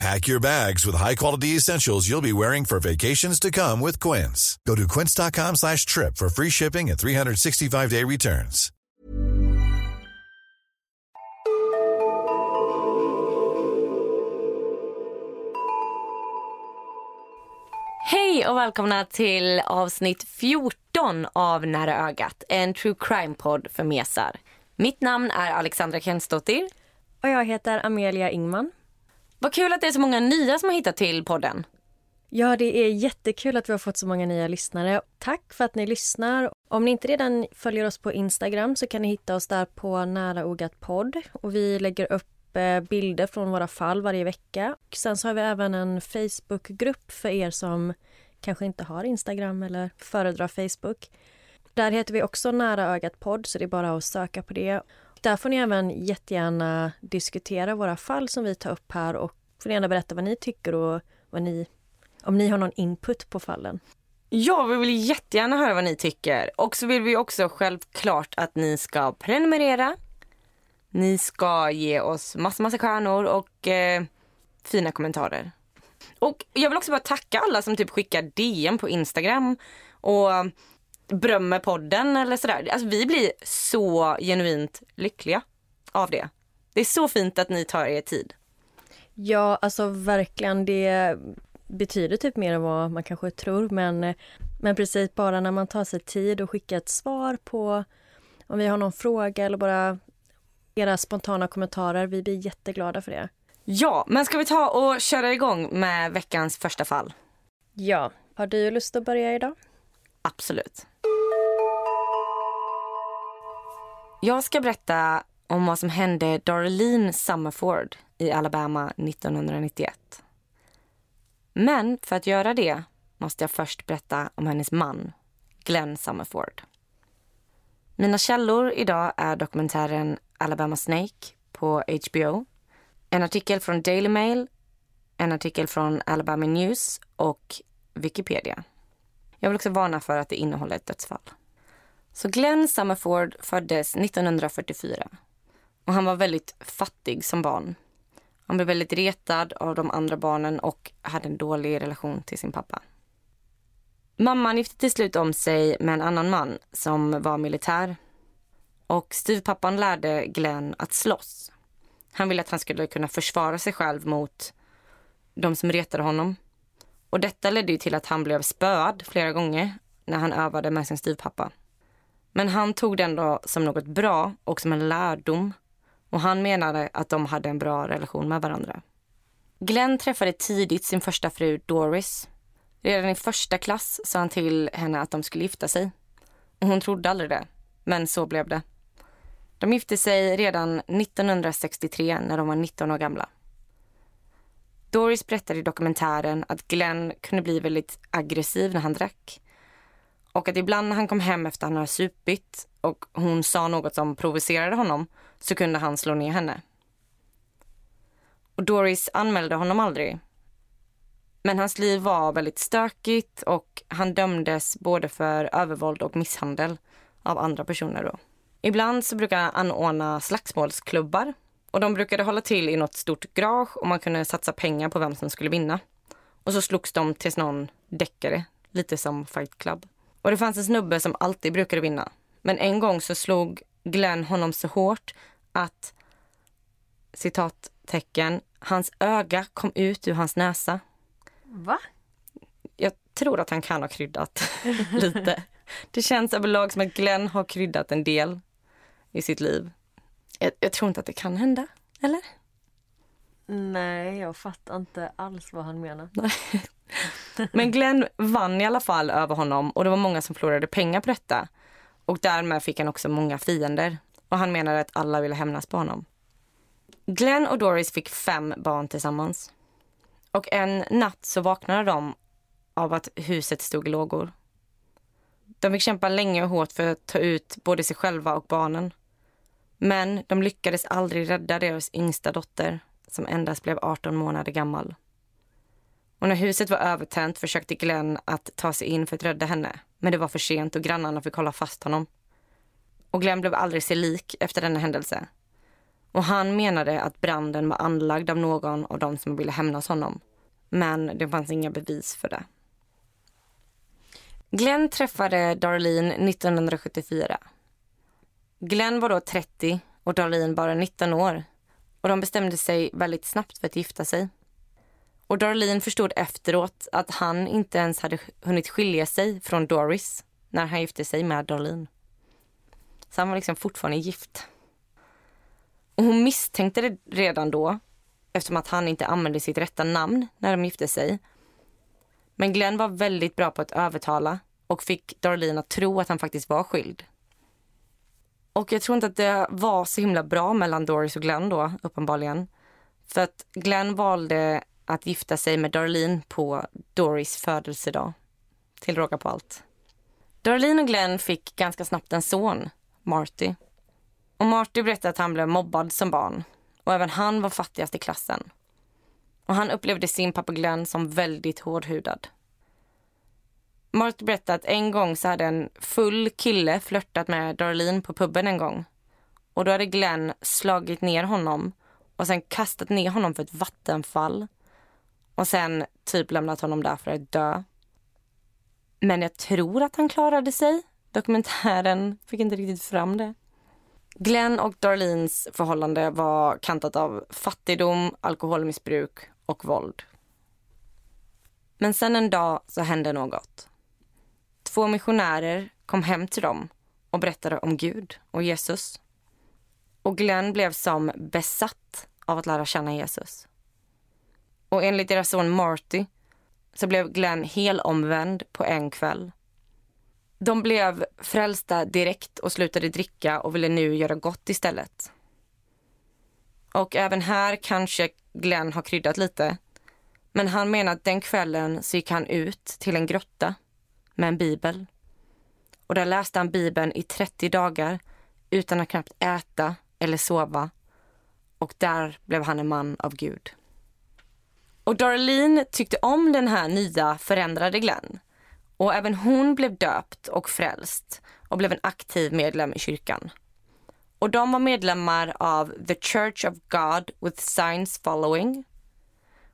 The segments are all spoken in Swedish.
Pack your bags with high-quality essentials you'll be wearing for vacations to come with Quince. Go to quince.com slash trip for free shipping and 365-day returns. Hej och välkomna till avsnitt 14 av Nära ögat, en true crime-podd för mesar. Mitt namn är Alexandra Kensdottir. Och jag heter Amelia Ingman. Vad kul att det är så många nya som har hittat till podden. Ja, det är jättekul att vi har fått så många nya lyssnare. Tack för att ni lyssnar. Om ni inte redan följer oss på Instagram så kan ni hitta oss där på Nära Ogat podd. Och vi lägger upp eh, bilder från våra fall varje vecka. Och sen så har vi även en Facebookgrupp för er som kanske inte har Instagram eller föredrar Facebook. Där heter vi också Nära Ögat podd, så det är bara att söka på det. Där får ni även jättegärna diskutera våra fall som vi tar upp här och får gärna berätta vad ni tycker och vad ni, om ni har någon input på fallen. Ja, vi vill jättegärna höra vad ni tycker. Och så vill vi också självklart att ni ska prenumerera. Ni ska ge oss massa, massa stjärnor och eh, fina kommentarer. Och jag vill också bara tacka alla som typ skickar DM på Instagram och berömmer podden eller sådär. Alltså vi blir så genuint lyckliga av det. Det är så fint att ni tar er tid. Ja, alltså verkligen. Det betyder typ mer än vad man kanske tror. Men, men precis bara när man tar sig tid och skickar ett svar på om vi har någon fråga eller bara era spontana kommentarer. Vi blir jätteglada för det. Ja, men ska vi ta och köra igång med veckans första fall? Ja. Har du lust att börja idag? Absolut. Jag ska berätta om vad som hände Darlene Summerford i Alabama 1991. Men för att göra det måste jag först berätta om hennes man, Glenn Summerford. Mina källor idag är dokumentären Alabama Snake på HBO, en artikel från Daily Mail, en artikel från Alabama News och Wikipedia. Jag vill också varna för att det innehåller ett dödsfall. Så Glenn Summerford föddes 1944 och han var väldigt fattig som barn. Han blev väldigt retad av de andra barnen och hade en dålig relation till sin pappa. Mamman gifte till slut om sig med en annan man som var militär. Och styvpappan lärde Glenn att slåss. Han ville att han skulle kunna försvara sig själv mot de som retade honom. Och detta ledde till att han blev spöad flera gånger när han övade med sin styvpappa. Men han tog det ändå som något bra och som en lärdom. Och han menade att de hade en bra relation med varandra. Glenn träffade tidigt sin första fru Doris. Redan i första klass sa han till henne att de skulle gifta sig. Och hon trodde aldrig det, men så blev det. De gifte sig redan 1963 när de var 19 år gamla. Doris berättade i dokumentären att Glenn kunde bli väldigt aggressiv när han drack. Och att ibland när han kom hem efter att han hade supit och hon sa något som provocerade honom så kunde han slå ner henne. Och Doris anmälde honom aldrig. Men hans liv var väldigt stökigt och han dömdes både för övervåld och misshandel av andra personer. Då. Ibland så brukade han anordna slagsmålsklubbar och de brukade hålla till i något stort garage och man kunde satsa pengar på vem som skulle vinna. Och så slogs de tills någon däckade, lite som Fight Club. Och det fanns en snubbe som alltid brukade vinna. Men en gång så slog Glenn honom så hårt att citattecken, hans öga kom ut ur hans näsa. Va? Jag tror att han kan ha kryddat lite. Det känns överlag som att Glenn har kryddat en del i sitt liv. Jag, jag tror inte att det kan hända, eller? Nej, jag fattar inte alls vad han menar. Men Glenn vann i alla fall över honom och det var många som förlorade pengar på detta. Och därmed fick han också många fiender. Och han menade att alla ville hämnas på honom. Glenn och Doris fick fem barn tillsammans. Och en natt så vaknade de av att huset stod i lågor. De fick kämpa länge och hårt för att ta ut både sig själva och barnen. Men de lyckades aldrig rädda deras yngsta dotter som endast blev 18 månader gammal. Och när huset var övertänt försökte Glenn att ta sig in för att rädda henne. Men det var för sent och grannarna fick hålla fast honom. Och Glenn blev aldrig sig lik efter denna händelse. Och han menade att branden var anlagd av någon av dem som ville hämnas honom. Men det fanns inga bevis för det. Glenn träffade Darlene 1974. Glenn var då 30 och Darlene bara 19 år. Och de bestämde sig väldigt snabbt för att gifta sig. Och Darlene förstod efteråt att han inte ens hade hunnit skilja sig från Doris när han gifte sig med Darlene. Så han var liksom fortfarande gift. Och hon misstänkte det redan då eftersom att han inte använde sitt rätta namn när de gifte sig. Men Glenn var väldigt bra på att övertala och fick Darlene att tro att han faktiskt var skild. Och jag tror inte att det var så himla bra mellan Doris och Glenn då, uppenbarligen. För att Glenn valde att gifta sig med Darlene på Doris födelsedag. Till råga på allt. Darlene och Glenn fick ganska snabbt en son, Marty. Och Marty berättade att han blev mobbad som barn. Och även han var fattigast i klassen. Och han upplevde sin pappa Glenn som väldigt hårdhudad. Marty berättade att en gång så hade en full kille flörtat med Darlene på puben en gång. Och då hade Glenn slagit ner honom och sen kastat ner honom för ett vattenfall. Och sen typ lämnat honom där för att dö. Men jag tror att han klarade sig. Dokumentären fick inte riktigt fram det. Glenn och Darlenes förhållande var kantat av fattigdom, alkoholmissbruk och våld. Men sen en dag så hände något. Två missionärer kom hem till dem och berättade om Gud och Jesus. Och Glenn blev som besatt av att lära känna Jesus. Och enligt deras son Marty så blev Glenn helomvänd på en kväll. De blev frälsta direkt och slutade dricka och ville nu göra gott istället. Och även här kanske Glenn har kryddat lite. Men han menar att den kvällen så gick han ut till en grotta med en bibel. Och där läste han bibeln i 30 dagar utan att knappt äta eller sova. Och där blev han en man av Gud. Och Darlene tyckte om den här nya förändrade Glenn. Och även hon blev döpt och frälst och blev en aktiv medlem i kyrkan. Och de var medlemmar av The Church of God with Signs Following.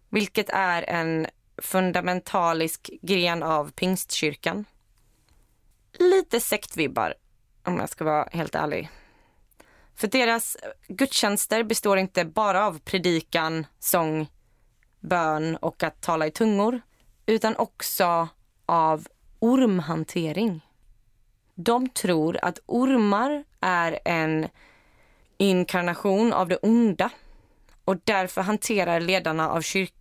Vilket är en fundamentalisk gren av pingstkyrkan. Lite sektvibbar, om jag ska vara helt ärlig. För deras gudstjänster består inte bara av predikan, sång, bön och att tala i tungor utan också av ormhantering. De tror att ormar är en inkarnation av det onda och därför hanterar ledarna av kyrkan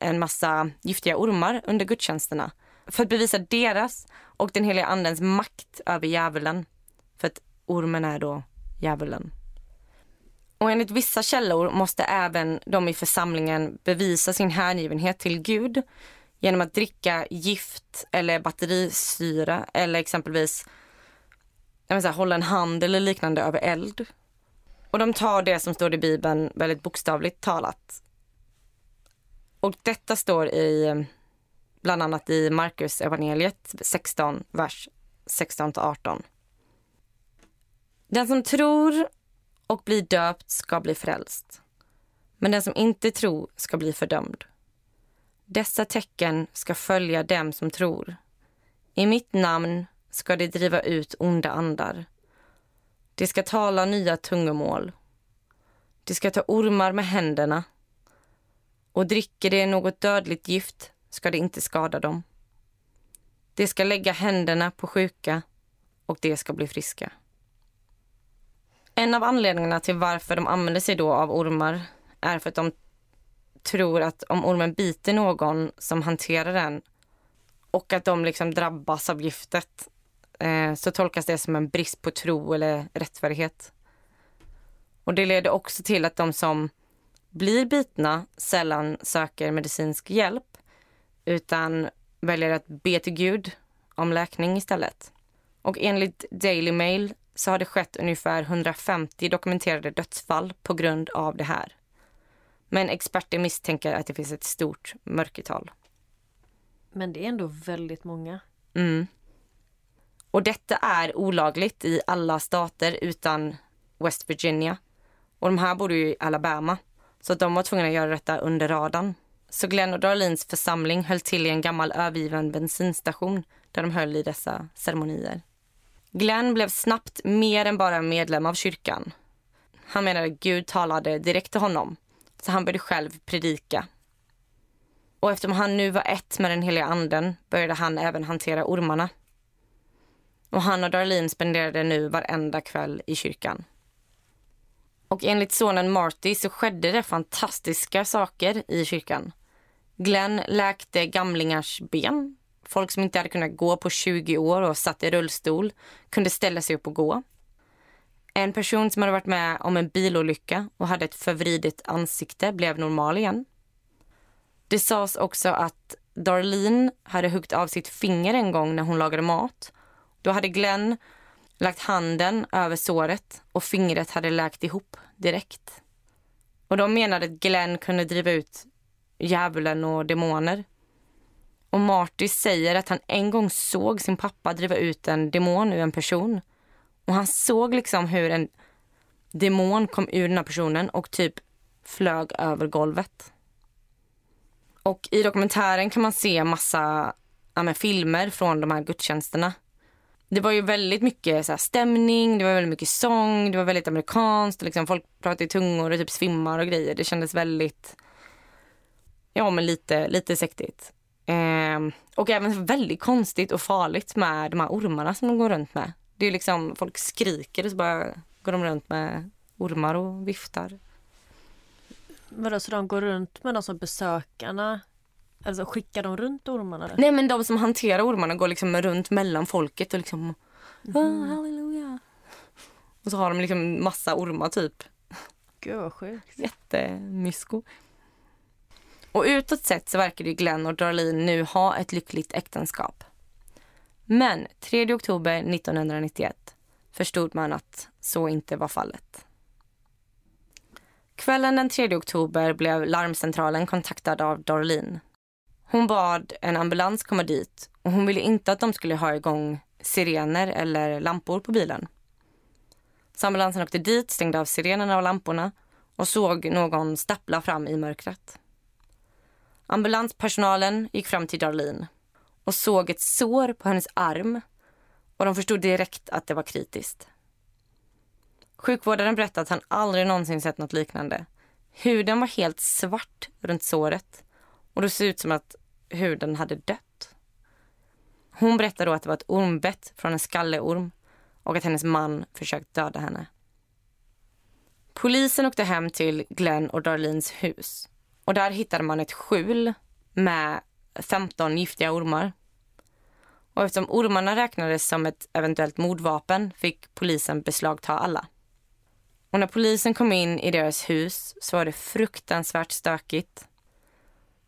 en massa giftiga ormar under gudstjänsterna för att bevisa deras och den heliga andens makt över djävulen. För att ormen är då djävulen. Och enligt vissa källor måste även de i församlingen bevisa sin hängivenhet till Gud genom att dricka gift eller batterisyra eller exempelvis säga, hålla en hand eller liknande över eld. Och de tar det som står i Bibeln väldigt bokstavligt talat. Och detta står i bland annat i Markus evangeliet 16, vers 16 18. Den som tror och blir döpt ska bli frälst. Men den som inte tror ska bli fördömd. Dessa tecken ska följa dem som tror. I mitt namn ska de driva ut onda andar. De ska tala nya tungomål. De ska ta ormar med händerna. Och dricker de något dödligt gift ska det inte skada dem. De ska lägga händerna på sjuka och de ska bli friska. En av anledningarna till varför de använder sig då av ormar är för att de tror att om ormen biter någon som hanterar den och att de liksom drabbas av giftet eh, så tolkas det som en brist på tro eller rättfärdighet. Och Det leder också till att de som blir bitna sällan söker medicinsk hjälp utan väljer att be till Gud om läkning istället. Och enligt Daily Mail så har det skett ungefär 150 dokumenterade dödsfall på grund av det här. Men experter misstänker att det finns ett stort mörkertal. Men det är ändå väldigt många. Mm. Och detta är olagligt i alla stater utan West Virginia. Och de här bor ju i Alabama. Så de var tvungna att göra detta under radarn. Så Glenn och Darlins församling höll till i en gammal övergiven bensinstation där de höll i dessa ceremonier. Glenn blev snabbt mer än bara medlem av kyrkan. Han menade att Gud talade direkt till honom, så han började själv predika. Och eftersom han nu var ett med den heliga anden började han även hantera ormarna. Och han och Darlene spenderade nu varenda kväll i kyrkan. Och enligt sonen Marty så skedde det fantastiska saker i kyrkan. Glenn läkte gamlingars ben. Folk som inte hade kunnat gå på 20 år och satt i rullstol kunde ställa sig upp och gå. En person som hade varit med om en bilolycka och hade ett förvridet ansikte blev normal igen. Det sades också att Darlene hade huggit av sitt finger en gång när hon lagade mat. Då hade Glenn lagt handen över såret och fingret hade läkt ihop direkt. Och de menade att Glenn kunde driva ut djävulen och demoner. Och Marty säger att han en gång såg sin pappa driva ut en demon ur en person. Och han såg liksom hur en demon kom ur den här personen och typ flög över golvet. Och i dokumentären kan man se massa ja, filmer från de här gudstjänsterna. Det var ju väldigt mycket så här, stämning, det var väldigt mycket sång, det var väldigt amerikanskt. Liksom, folk pratade i tungor och typ svimmar och grejer. Det kändes väldigt, ja men lite, lite sektigt. Eh, och även väldigt konstigt och farligt med de här ormarna som de går runt med. Det är liksom, folk skriker och så bara går de runt med ormar och viftar. Vadå, så de går runt med de som besökarna? Alltså skickar de runt ormarna? Eller? Nej men de som hanterar ormarna går liksom runt mellan folket och liksom mm. oh, halleluja. Och så har de liksom massa ormar typ. Gud vad sjukt. Jättemysko. Och utåt sett så verkar ju Glenn och Darlene nu ha ett lyckligt äktenskap. Men 3 oktober 1991 förstod man att så inte var fallet. Kvällen den 3 oktober blev larmcentralen kontaktad av Darlene. Hon bad en ambulans komma dit och hon ville inte att de skulle ha igång sirener eller lampor på bilen. Så ambulansen åkte dit, stängde av sirenerna och lamporna och såg någon stappla fram i mörkret. Ambulanspersonalen gick fram till Darlene och såg ett sår på hennes arm och de förstod direkt att det var kritiskt. Sjukvårdaren berättade att han aldrig någonsin sett något liknande. Huden var helt svart runt såret och det såg ut som att huden hade dött. Hon berättade då att det var ett ormbett från en skalleorm och att hennes man försökt döda henne. Polisen åkte hem till Glenn och Darlins hus och där hittade man ett skjul med 15 giftiga ormar. Och eftersom ormarna räknades som ett eventuellt mordvapen fick polisen beslagta alla. Och när polisen kom in i deras hus så var det fruktansvärt stökigt.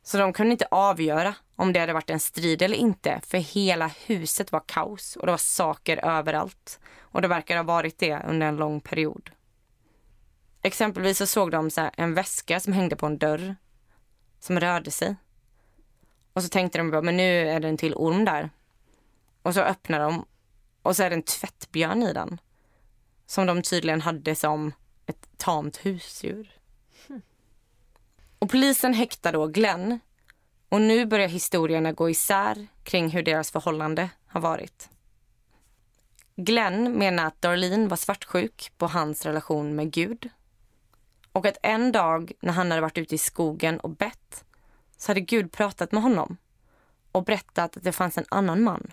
Så de kunde inte avgöra om det hade varit en strid eller inte för hela huset var kaos och det var saker överallt. Och det verkar ha varit det under en lång period. Exempelvis så såg de så en väska som hängde på en dörr som rörde sig. Och så tänkte de bara, men nu är det en till orm där. Och så öppnar de och så är det en tvättbjörn i den. Som de tydligen hade som ett tamt husdjur. Och polisen häktar då Glenn. Och nu börjar historierna gå isär kring hur deras förhållande har varit. Glenn menar att Darlene var svartsjuk på hans relation med Gud. Och att en dag när han hade varit ute i skogen och bett så hade Gud pratat med honom och berättat att det fanns en annan man.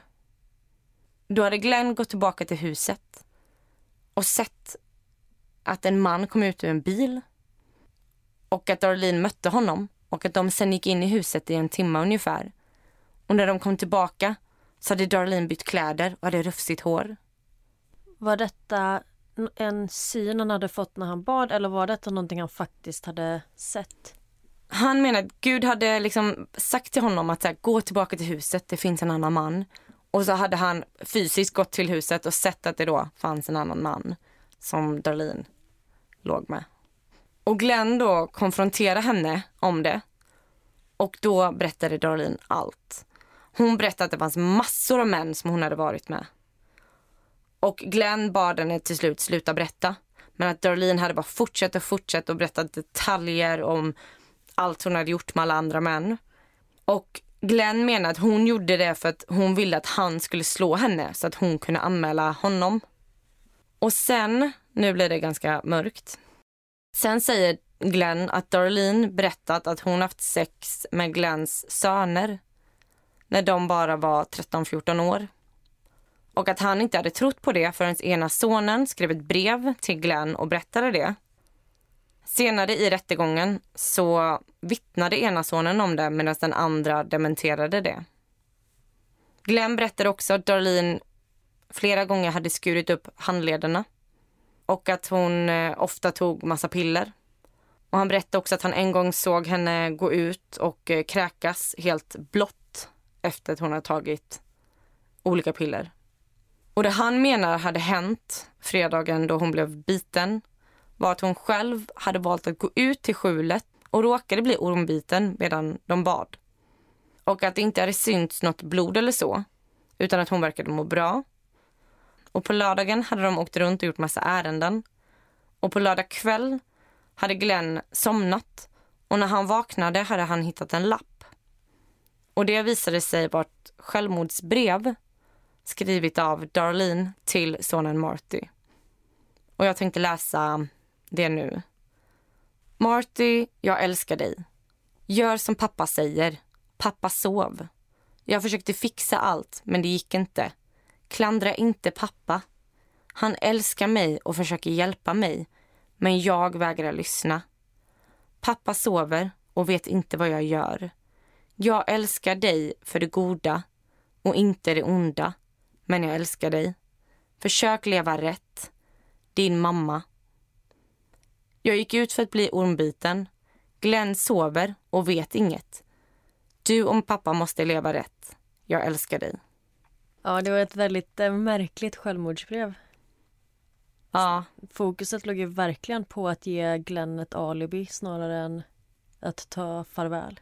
Då hade Glenn gått tillbaka till huset och sett att en man kom ut ur en bil och att Darlene mötte honom och att de sen gick in i huset i en timme ungefär. Och när de kom tillbaka så hade Darlene bytt kläder och hade rufsigt hår. Var detta en syn han hade fått när han bad eller var detta någonting han faktiskt hade sett? Han menar att Gud hade liksom sagt till honom att här, gå tillbaka till huset, det finns en annan man. Och så hade han fysiskt gått till huset och sett att det då fanns en annan man som Darlene låg med. Och Glenn då konfronterade henne om det. Och då berättade Darlene allt. Hon berättade att det fanns massor av män som hon hade varit med. Och Glenn bad henne till slut sluta berätta. Men att Darlene hade bara fortsatt och fortsatt och berättat detaljer om allt hon hade gjort med alla andra män. Och Glenn menar att hon gjorde det för att hon ville att han skulle slå henne så att hon kunde anmäla honom. Och sen, nu blir det ganska mörkt. Sen säger Glenn att Darlene berättat att hon haft sex med Glenns söner när de bara var 13-14 år. Och att han inte hade trott på det förrän ena sonen skrev ett brev till Glenn och berättade det. Senare i rättegången så vittnade ena sonen om det medan den andra dementerade det. Glenn berättade också att Darlene flera gånger hade skurit upp handlederna och att hon eh, ofta tog massa piller. Och Han berättade också att han en gång såg henne gå ut och eh, kräkas helt blått efter att hon hade tagit olika piller. Och Det han menar hade hänt fredagen då hon blev biten var att hon själv hade valt att gå ut till skjulet och råkade bli ormbiten medan de bad. Och att det inte hade synts något blod eller så, utan att hon verkade må bra. Och på lördagen hade de åkt runt och gjort massa ärenden. Och på lördag kväll hade Glenn somnat och när han vaknade hade han hittat en lapp. Och det visade sig vara ett självmordsbrev skrivet av Darlene till sonen Marty. Och jag tänkte läsa det nu. Marty, jag älskar dig. Gör som pappa säger. Pappa sov. Jag försökte fixa allt, men det gick inte. Klandra inte pappa. Han älskar mig och försöker hjälpa mig, men jag vägrar lyssna. Pappa sover och vet inte vad jag gör. Jag älskar dig för det goda och inte det onda, men jag älskar dig. Försök leva rätt. Din mamma. Jag gick ut för att bli ormbiten. Glenn sover och vet inget. Du och pappa måste leva rätt. Jag älskar dig. Ja, det var ett väldigt eh, märkligt självmordsbrev. Ja. Fokuset låg ju verkligen på att ge Glenn ett alibi snarare än att ta farväl.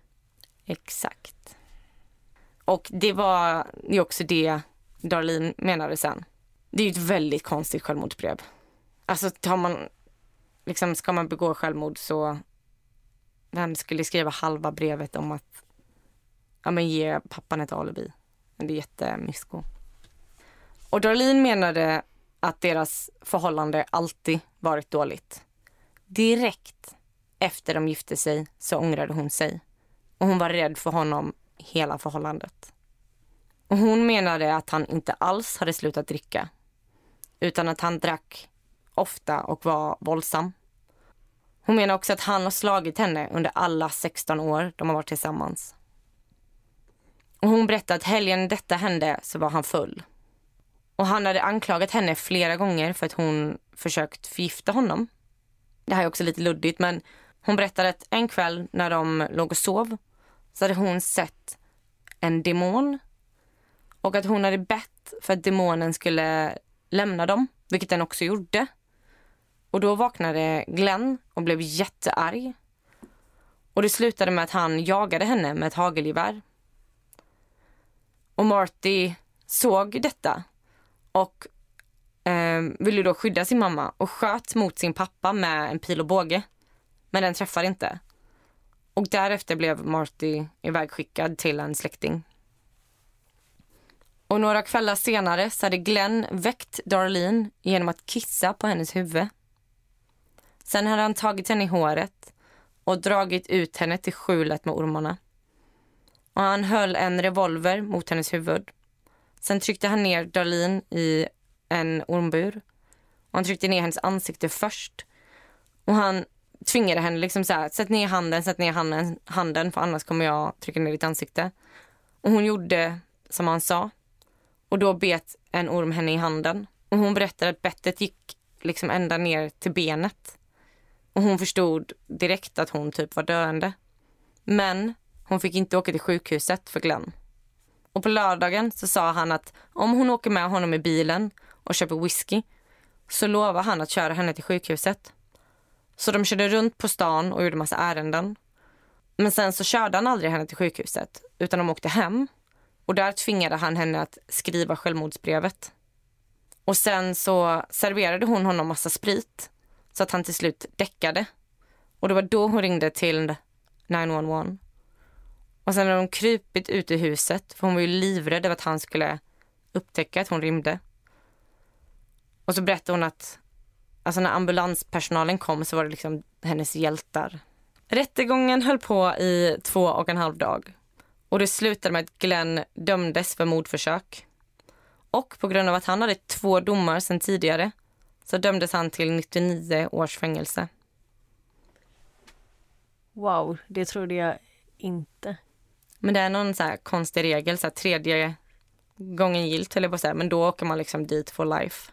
Exakt. Och det var ju också det Darlene menade sen. Det är ju ett väldigt konstigt självmordsbrev. Alltså tar man, liksom ska man begå självmord så vem skulle skriva halva brevet om att ja, men ge pappan ett alibi? Men det är jättemysko. Och Darlene menade att deras förhållande alltid varit dåligt. Direkt efter de gifte sig så ångrade hon sig och hon var rädd för honom hela förhållandet. Och hon menade att han inte alls hade slutat dricka utan att han drack ofta och var våldsam. Hon menar också att han har slagit henne under alla 16 år de har varit tillsammans. Och hon berättade att helgen detta hände så var han full. Och han hade anklagat henne flera gånger för att hon försökt förgifta honom. Det här är också lite luddigt men hon berättade att en kväll när de låg och sov så hade hon sett en demon och att hon hade bett för att demonen skulle lämna dem, vilket den också gjorde. Och då vaknade Glenn och blev jättearg. Och det slutade med att han jagade henne med ett hagelgevär. Och Marty såg detta och eh, ville då skydda sin mamma och sköt mot sin pappa med en pil och båge. Men den träffade inte. Och därefter blev Marty ivägskickad till en släkting. Och några kvällar senare så hade Glenn väckt Darlene genom att kissa på hennes huvud. Sen hade han tagit henne i håret och dragit ut henne till skjulet med ormarna. Och han höll en revolver mot hennes huvud. Sen tryckte han ner Darlene i en ormbur. Och han tryckte ner hennes ansikte först. Och han tvingade henne liksom så här, sätt ner handen, sätt ner handen, handen för annars kommer jag trycka ner ditt ansikte. Och hon gjorde som han sa. Och då bet en orm henne i handen. Och hon berättade att bettet gick liksom ända ner till benet. Och hon förstod direkt att hon typ var döende. Men hon fick inte åka till sjukhuset för Glenn. Och på lördagen så sa han att om hon åker med honom i bilen och köper whisky så lovar han att köra henne till sjukhuset. Så de körde runt på stan och gjorde massa ärenden. Men sen så körde han aldrig henne till sjukhuset utan de åkte hem. Och där tvingade han henne att skriva självmordsbrevet. Och sen så serverade hon honom massa sprit så att han till slut däckade. Och det var då hon ringde till 911. Och sen har de krypit ut ur huset för hon var ju livrädd över att han skulle upptäcka att hon rymde. Och så berättade hon att alltså när ambulanspersonalen kom så var det liksom hennes hjältar. Rättegången höll på i två och en halv dag. Och det slutade med att Glenn dömdes för mordförsök. Och på grund av att han hade två domar sedan tidigare så dömdes han till 99 års fängelse. Wow, det trodde jag inte. Men det är någon så konstig regel, så här, tredje gången gilt höll jag på att säga, men då åker man liksom dit for life.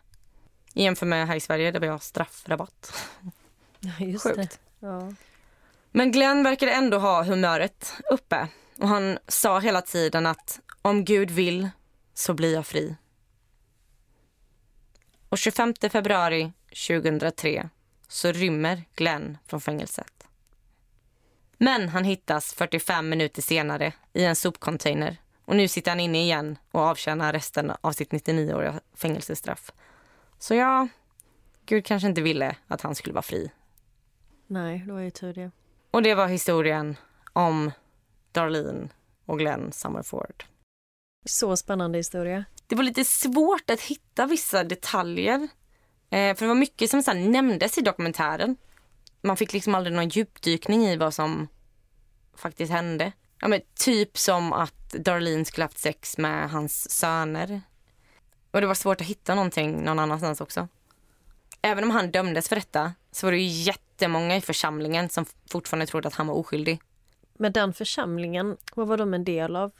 Jämför med här i Sverige där vi har straffrabatt. Just Sjukt. Ja. Men Glenn verkade ändå ha humöret uppe och han sa hela tiden att om Gud vill så blir jag fri. Och 25 februari 2003 så rymmer Glenn från fängelset. Men han hittas 45 minuter senare i en sopcontainer och nu sitter han inne igen och avtjänar resten av sitt 99-åriga fängelsestraff. Så ja, Gud kanske inte ville att han skulle vara fri. Nej, det var ju tur det. Och det var historien om Darlene och Glenn Summerford. Så spännande historia. Det var lite svårt att hitta vissa detaljer. Eh, för det var mycket som så nämndes i dokumentären. Man fick liksom aldrig någon djupdykning i vad som faktiskt hände. Ja, men typ som att Darlene skulle haft sex med hans söner. Och det var svårt att hitta någonting någon annanstans också. Även om han dömdes för detta så var det ju jättemånga i församlingen som fortfarande trodde att han var oskyldig. Men den församlingen, vad var de en del av?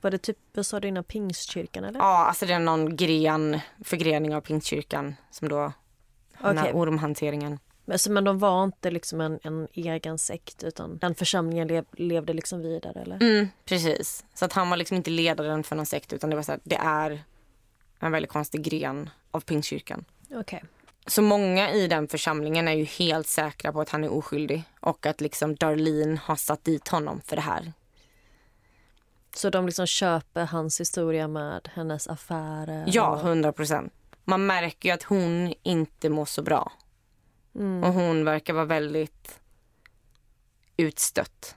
Var det typ, vad sa du innan, pingstkyrkan eller? Ja, alltså det är någon gren, förgrening av Pingstkyrkan som då har den här ormhanteringen. Men, de var inte liksom en, en egen sekt utan den församlingen lev, levde liksom vidare eller? Mm, precis. Så att han var liksom inte ledaren för någon sekt utan det var så här, det är en väldigt konstig gren av Pingstkyrkan. Okej. Så många i den församlingen är ju helt säkra på att han är oskyldig och att liksom Darlene har satt dit honom för det här. Så de liksom köper hans historia med hennes affärer? Ja, hundra procent. Man märker ju att hon inte mår så bra. Mm. Och hon verkar vara väldigt utstött.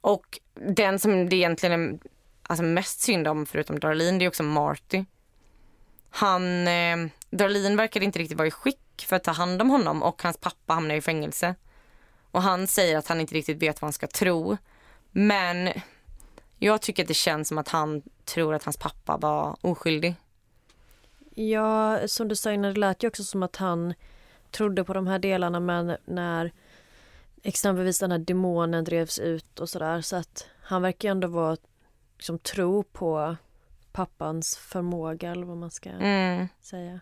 Och den som det egentligen är alltså mest synd om, förutom Darlene, det är också Marty. Han, eh, Darlene verkar inte riktigt vara i skick för att ta hand om honom och hans pappa hamnar i fängelse. Och han säger att han inte riktigt vet vad han ska tro. Men jag tycker att det känns som att han tror att hans pappa var oskyldig. Ja, som du sa innan, det lät ju också som att han trodde på de här delarna men när exempelvis den här demonen drevs ut och sådär så att han verkar ändå vara liksom tro på pappans förmåga eller vad man ska Mm. säga.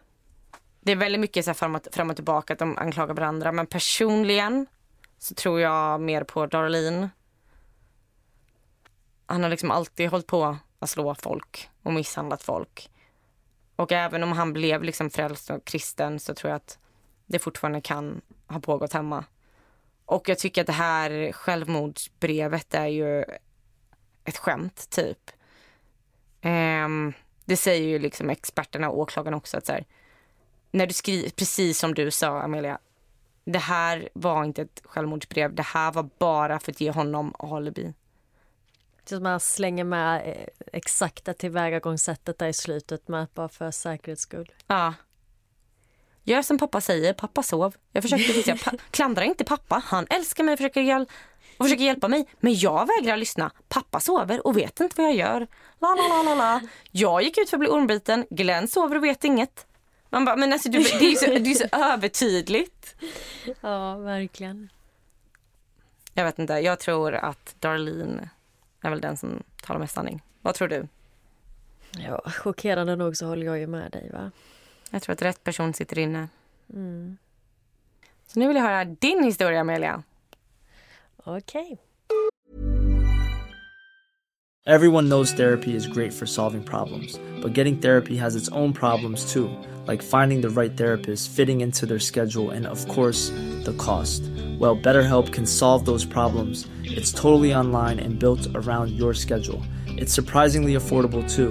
Det är väldigt mycket så fram, och, fram och tillbaka att de anklagar varandra. Men personligen så tror jag mer på Darlene. Han har liksom alltid hållit på att slå folk och misshandlat folk. Och även om han blev liksom frälst och kristen så tror jag att det fortfarande kan ha pågått hemma. Och jag tycker att det här självmordsbrevet är ju ett skämt typ. Ehm, det säger ju liksom experterna och åklagarna också att så här, när du skriver, precis som du sa Amelia, det här var inte ett självmordsbrev, det här var bara för att ge honom alibi. Så att man slänger med eh, exakta tillvägagångssättet där i slutet med bara för säkerhets skull. Ja. Gör som pappa säger, pappa sov. Jag försökte säga, pa- klandra inte pappa, han älskar mig försöker, hjäl- och försöker hjälpa mig. Men jag vägrar lyssna. Pappa sover och vet inte vad jag gör. La, la, la, la, la. Jag gick ut för att bli ormbiten, Glenn sover och vet inget. Man bara, men alltså, du, det är så, det är så övertydligt. Ja, verkligen. Jag vet inte, jag tror att Darlene är väl den som talar mest sanning. Vad tror du? Ja, chockerande nog så håller jag ju med dig va. Jag tror att rätt person sitter inne. Mm. Så nu vill jag höra din historia Amelia. Okej. Everyone knows therapy is great for solving problems, but getting therapy has its own problems too, like finding the right therapist, fitting into their schedule, and of course, the cost. Well, BetterHelp can solve those problems. It's totally online and built around your schedule. It's surprisingly affordable too.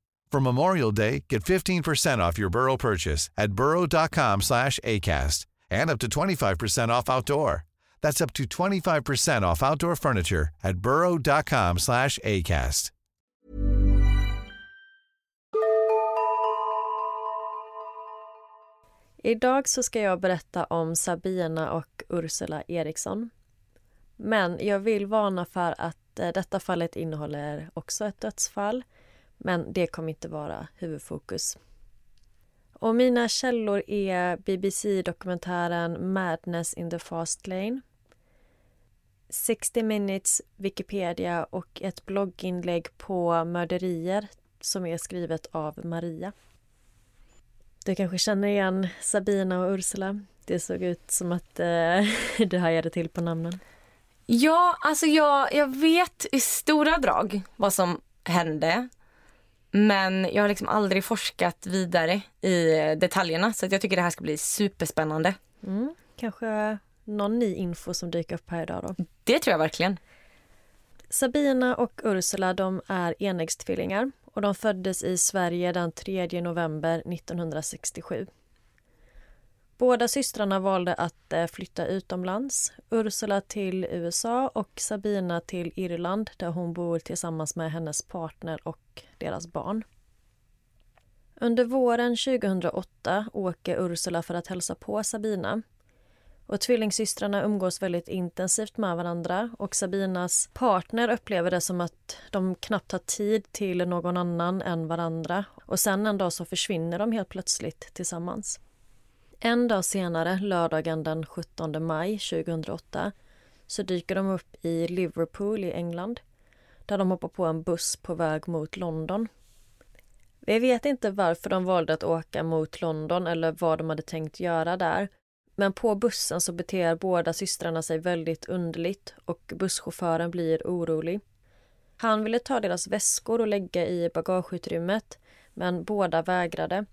For Memorial Day, get 15% off your Burrow purchase at burrow.com slash ACAST and up to 25% off outdoor. That's up to 25% off outdoor furniture at burrow.com slash ACAST. Idag så ska jag berätta om Sabina och Ursula Eriksson. Men jag vill varna för att eh, detta fallet innehåller också ett dödsfall. Men det kommer inte vara huvudfokus. Och mina källor är BBC-dokumentären Madness in the Fast Lane 60 minutes Wikipedia och ett blogginlägg på mörderier som är skrivet av Maria. Du kanske känner igen Sabina och Ursula? Det såg ut som att eh, du hajade till på namnen. Ja, alltså jag, jag vet i stora drag vad som hände. Men jag har liksom aldrig forskat vidare i detaljerna så jag tycker det här ska bli superspännande. Mm, kanske någon ny info som dyker upp här idag då. Det tror jag verkligen. Sabina och Ursula de är enäggstvillingar och de föddes i Sverige den 3 november 1967. Båda systrarna valde att eh, flytta utomlands. Ursula till USA och Sabina till Irland där hon bor tillsammans med hennes partner och deras barn. Under våren 2008 åker Ursula för att hälsa på Sabina. Och Tvillingsystrarna umgås väldigt intensivt med varandra och Sabinas partner upplever det som att de knappt har tid till någon annan än varandra. Och sen en dag så försvinner de helt plötsligt tillsammans. En dag senare, lördagen den 17 maj 2008 så dyker de upp i Liverpool i England där de hoppar på en buss på väg mot London. Vi vet inte varför de valde att åka mot London eller vad de hade tänkt göra där. Men på bussen så beter båda systrarna sig väldigt underligt och busschauffören blir orolig. Han ville ta deras väskor och lägga i bagageutrymmet men båda vägrade.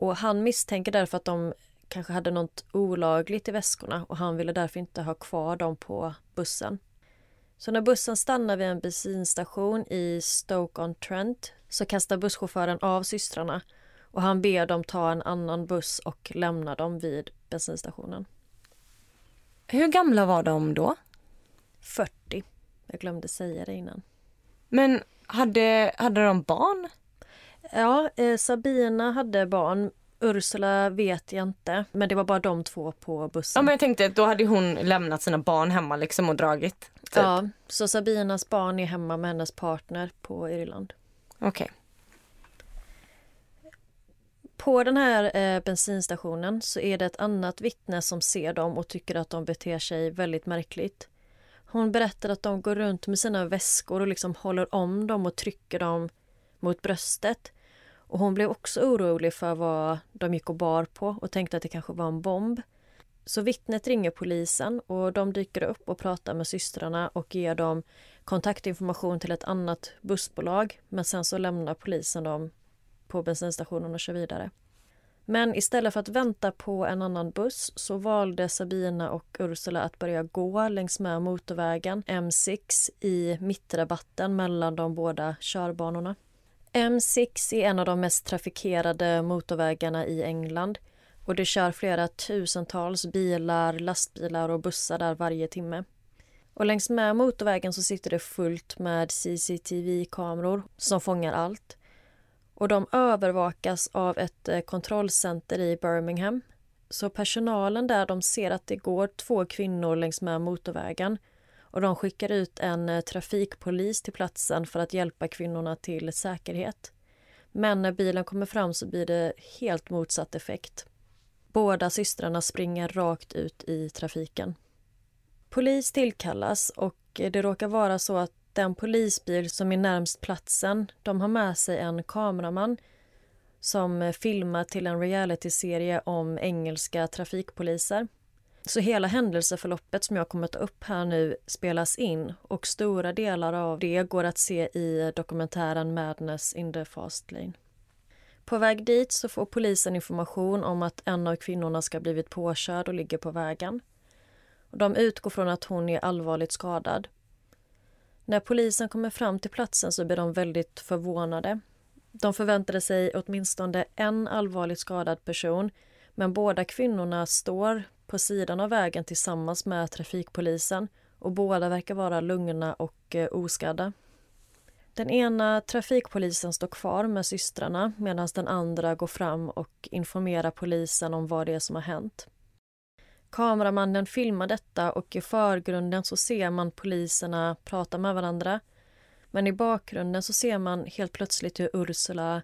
Och han misstänker därför att de kanske hade något olagligt i väskorna och han ville därför inte ha kvar dem på bussen. Så när bussen stannar vid en bensinstation i Stoke-on-Trent så kastar busschauffören av systrarna och han ber dem ta en annan buss och lämna dem vid bensinstationen. Hur gamla var de då? 40. Jag glömde säga det innan. Men hade, hade de barn? Ja, eh, Sabina hade barn. Ursula vet jag inte, men det var bara de två på bussen. Ja, men jag tänkte att då hade hon lämnat sina barn hemma liksom och dragit. Typ. Ja, så Sabinas barn är hemma med hennes partner på Irland. Okej. Okay. På den här eh, bensinstationen så är det ett annat vittne som ser dem och tycker att de beter sig väldigt märkligt. Hon berättar att de går runt med sina väskor och liksom håller om dem och trycker dem mot bröstet. Och hon blev också orolig för vad de gick och bar på och tänkte att det kanske var en bomb. Så vittnet ringer polisen och de dyker upp och pratar med systrarna och ger dem kontaktinformation till ett annat bussbolag. Men sen så lämnar polisen dem på bensinstationen och kör vidare. Men istället för att vänta på en annan buss så valde Sabina och Ursula att börja gå längs med motorvägen M6 i mittrabatten mellan de båda körbanorna. M6 är en av de mest trafikerade motorvägarna i England och det kör flera tusentals bilar, lastbilar och bussar där varje timme. Och längs med motorvägen så sitter det fullt med CCTV-kameror som fångar allt. Och de övervakas av ett eh, kontrollcenter i Birmingham. Så personalen där de ser att det går två kvinnor längs med motorvägen och de skickar ut en eh, trafikpolis till platsen för att hjälpa kvinnorna till säkerhet. Men när bilen kommer fram så blir det helt motsatt effekt. Båda systrarna springer rakt ut i trafiken. Polis tillkallas och det råkar vara så att den polisbil som är närmst platsen, de har med sig en kameraman som filmar till en realityserie om engelska trafikpoliser. Så hela händelseförloppet som jag kommer att ta upp här nu spelas in och stora delar av det går att se i dokumentären Madness in the fast lane. På väg dit så får polisen information om att en av kvinnorna ska ha blivit påkörd och ligger på vägen. De utgår från att hon är allvarligt skadad. När polisen kommer fram till platsen så blir de väldigt förvånade. De förväntade sig åtminstone en allvarligt skadad person men båda kvinnorna står på sidan av vägen tillsammans med trafikpolisen och båda verkar vara lugna och eh, oskadda. Den ena trafikpolisen står kvar med systrarna medan den andra går fram och informerar polisen om vad det är som har hänt. Kameramannen filmar detta och i förgrunden så ser man poliserna prata med varandra. Men i bakgrunden så ser man helt plötsligt hur Ursula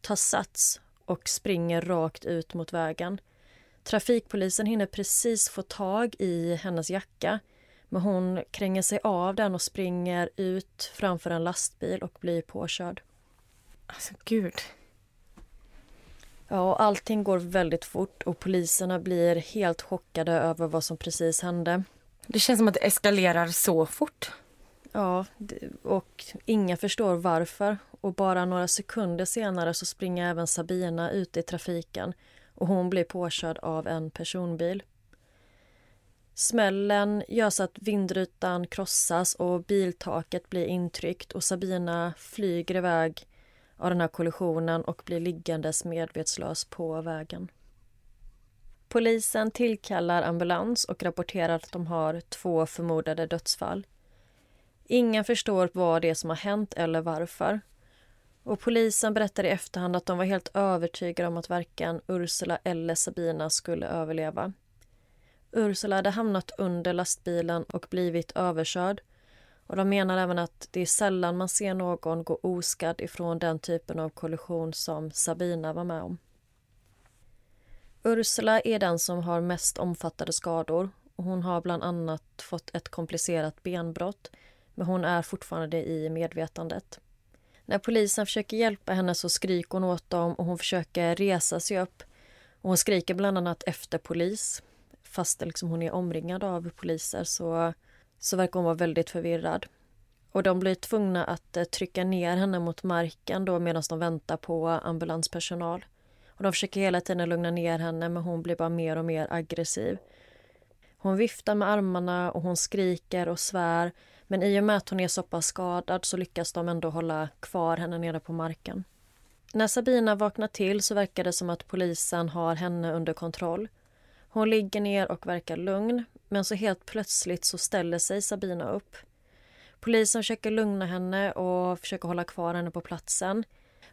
tar sats och springer rakt ut mot vägen. Trafikpolisen hinner precis få tag i hennes jacka men hon kränger sig av den och springer ut framför en lastbil och blir påkörd. Alltså, gud. Ja, och allting går väldigt fort och poliserna blir helt chockade över vad som precis hände. Det känns som att det eskalerar så fort. Ja, och ingen förstår varför. Och bara några sekunder senare så springer även Sabina ut i trafiken och hon blir påkörd av en personbil. Smällen gör så att vindrutan krossas och biltaket blir intryckt och Sabina flyger iväg av den här kollisionen och blir liggandes medvetslös på vägen. Polisen tillkallar ambulans och rapporterar att de har två förmodade dödsfall. Ingen förstår vad det är som har hänt eller varför. Och polisen berättar i efterhand att de var helt övertygade om att varken Ursula eller Sabina skulle överleva. Ursula hade hamnat under lastbilen och blivit överkörd. Och de menar även att det är sällan man ser någon gå oskadd ifrån den typen av kollision som Sabina var med om. Ursula är den som har mest omfattande skador och hon har bland annat fått ett komplicerat benbrott men hon är fortfarande i medvetandet. När polisen försöker hjälpa henne så skriker hon åt dem och hon försöker resa sig upp. Och hon skriker bland annat efter polis. Fast liksom hon är omringad av poliser så, så verkar hon vara väldigt förvirrad. Och de blir tvungna att eh, trycka ner henne mot marken då medan de väntar på ambulanspersonal. Och de försöker hela tiden lugna ner henne men hon blir bara mer och mer aggressiv. Hon viftar med armarna och hon skriker och svär men i och med att hon är så pass skadad så lyckas de ändå hålla kvar henne nere på marken. När Sabina vaknar till så verkar det som att polisen har henne under kontroll. Hon ligger ner och verkar lugn, men så helt plötsligt så ställer sig Sabina upp. Polisen försöker lugna henne och försöker hålla kvar henne på platsen.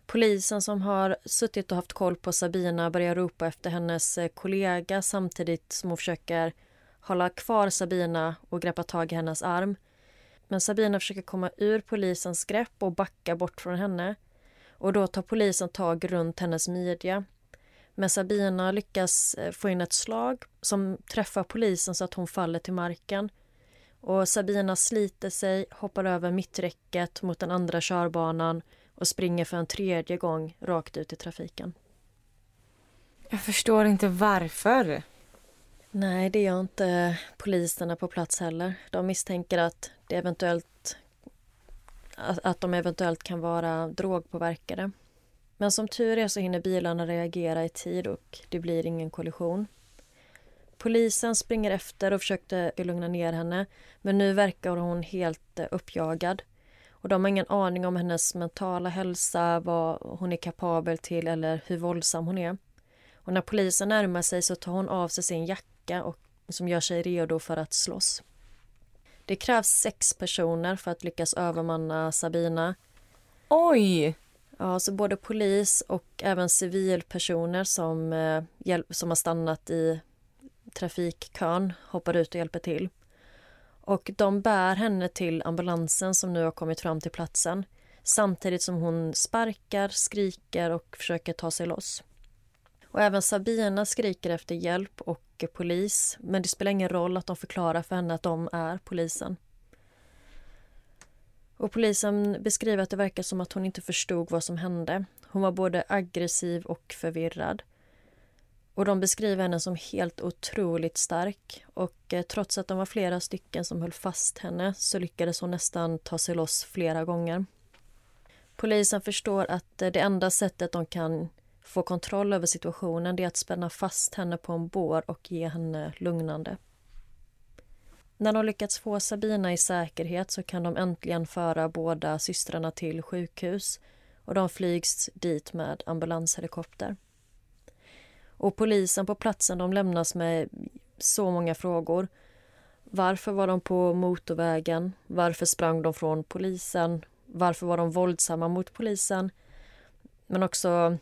Polisen som har suttit och haft koll på Sabina börjar ropa efter hennes eh, kollega samtidigt som hon försöker hålla kvar Sabina och greppa tag i hennes arm. Men Sabina försöker komma ur polisens grepp och backa bort från henne. Och då tar polisen tag runt hennes midja. Men Sabina lyckas eh, få in ett slag som träffar polisen så att hon faller till marken. Och Sabina sliter sig, hoppar över mitträcket mot den andra körbanan och springer för en tredje gång rakt ut i trafiken. Jag förstår inte varför. Nej, det gör inte poliserna på plats heller. De misstänker att, det eventuellt, att de eventuellt kan vara drogpåverkade. Men som tur är så hinner bilarna reagera i tid och det blir ingen kollision. Polisen springer efter och försökte lugna ner henne men nu verkar hon helt eh, uppjagad. Och de har ingen aning om hennes mentala hälsa, vad hon är kapabel till eller hur våldsam hon är. Och när polisen närmar sig så tar hon av sig sin jacka och som gör sig redo för att slåss. Det krävs sex personer för att lyckas övermanna Sabina. Oj! Ja, så både polis och även civilpersoner som, eh, som har stannat i trafikkön hoppar ut och hjälper till. Och de bär henne till ambulansen som nu har kommit fram till platsen samtidigt som hon sparkar, skriker och försöker ta sig loss. Och även Sabina skriker efter hjälp och polis men det spelar ingen roll att de förklarar för henne att de är polisen. Och polisen beskriver att det verkar som att hon inte förstod vad som hände. Hon var både aggressiv och förvirrad. Och de beskriver henne som helt otroligt stark och eh, trots att de var flera stycken som höll fast henne så lyckades hon nästan ta sig loss flera gånger. Polisen förstår att eh, det enda sättet de kan få kontroll över situationen är att spänna fast henne på en bår och ge henne lugnande. När de lyckats få Sabina i säkerhet så kan de äntligen föra båda systrarna till sjukhus och de flygs dit med ambulanshelikopter. Och polisen på platsen de lämnas med så många frågor. Varför var de på motorvägen? Varför sprang de från polisen? Varför var de våldsamma mot polisen? Men också,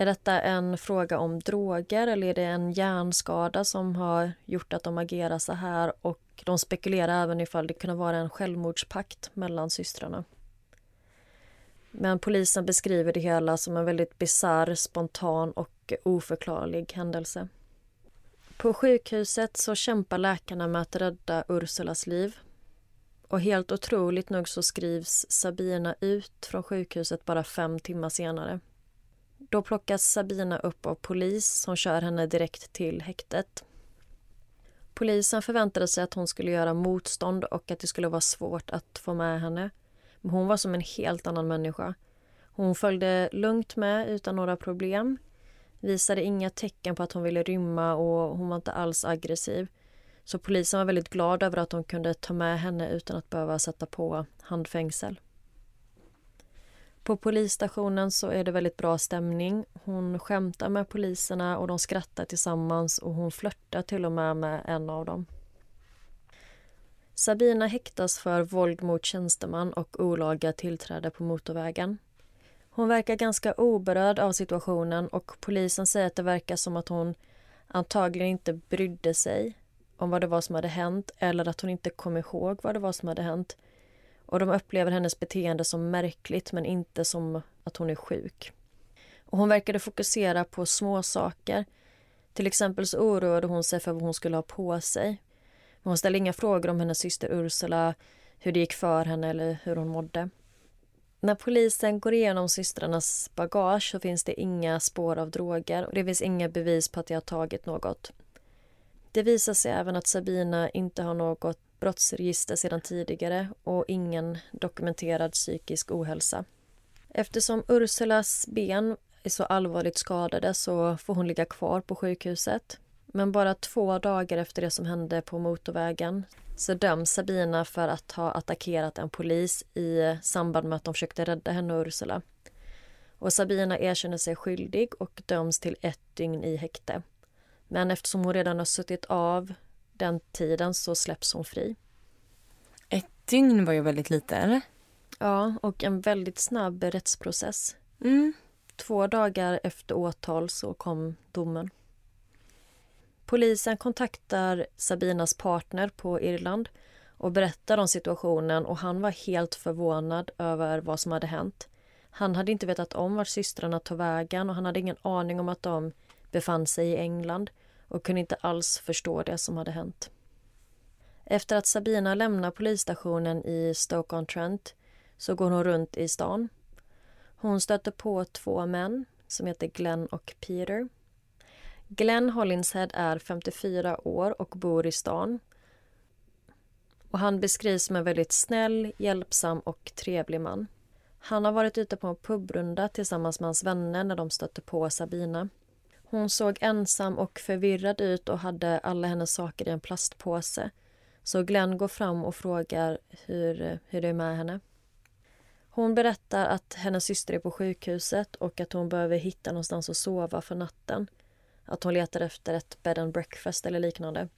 är detta en fråga om droger eller är det en hjärnskada som har gjort att de agerar så här? Och de spekulerar även ifall det kunde vara en självmordspakt mellan systrarna. Men polisen beskriver det hela som en väldigt bizarr, spontan och oförklarlig händelse. På sjukhuset så kämpar läkarna med att rädda Ursulas liv. Och helt otroligt nog så skrivs Sabina ut från sjukhuset bara fem timmar senare. Då plockas Sabina upp av polis som kör henne direkt till häktet. Polisen förväntade sig att hon skulle göra motstånd och att det skulle vara svårt att få med henne. Men hon var som en helt annan människa. Hon följde lugnt med utan några problem. Visade inga tecken på att hon ville rymma och hon var inte alls aggressiv. Så polisen var väldigt glad över att de kunde ta med henne utan att behöva sätta på handfängsel. På polisstationen så är det väldigt bra stämning. Hon skämtar med poliserna och de skrattar tillsammans och hon flörtar till och med med en av dem. Sabina häktas för våld mot tjänsteman och olaga tillträde på motorvägen. Hon verkar ganska oberörd av situationen och polisen säger att det verkar som att hon antagligen inte brydde sig om vad det var som hade hänt eller att hon inte kom ihåg vad det var som hade hänt. Och de upplever hennes beteende som märkligt men inte som att hon är sjuk. Och hon verkade fokusera på små saker. Till exempel så oroade hon sig för vad hon skulle ha på sig. Hon ställde inga frågor om hennes syster Ursula, hur det gick för henne eller hur hon mådde. När polisen går igenom systrarnas bagage så finns det inga spår av droger och det finns inga bevis på att de har tagit något. Det visar sig även att Sabina inte har något brottsregister sedan tidigare och ingen dokumenterad psykisk ohälsa. Eftersom Ursulas ben är så allvarligt skadade så får hon ligga kvar på sjukhuset. Men bara två dagar efter det som hände på motorvägen så döms Sabina för att ha attackerat en polis i samband med att de försökte rädda henne och Ursula. Och Sabina erkänner sig skyldig och döms till ett dygn i häkte. Men eftersom hon redan har suttit av den tiden så släpps hon fri. Ett dygn var ju väldigt lite, eller? Ja, och en väldigt snabb rättsprocess. Mm. Två dagar efter åtal så kom domen. Polisen kontaktar Sabinas partner på Irland och berättar om situationen och han var helt förvånad över vad som hade hänt. Han hade inte vetat om vart systrarna tog vägen och han hade ingen aning om att de befann sig i England och kunde inte alls förstå det som hade hänt. Efter att Sabina lämnar polisstationen i Stoke-on-Trent så går hon runt i stan. Hon stöter på två män som heter Glenn och Peter. Glenn Hollinshead är 54 år och bor i stan. Och Han beskrivs som en väldigt snäll, hjälpsam och trevlig man. Han har varit ute på en pubrunda tillsammans med hans vänner när de stötte på Sabina. Hon såg ensam och förvirrad ut och hade alla hennes saker i en plastpåse. Så Glenn går fram och frågar hur, hur det är med henne. Hon berättar att hennes syster är på sjukhuset och att hon behöver hitta någonstans att sova för natten. Att hon letar efter ett bed and breakfast eller liknande.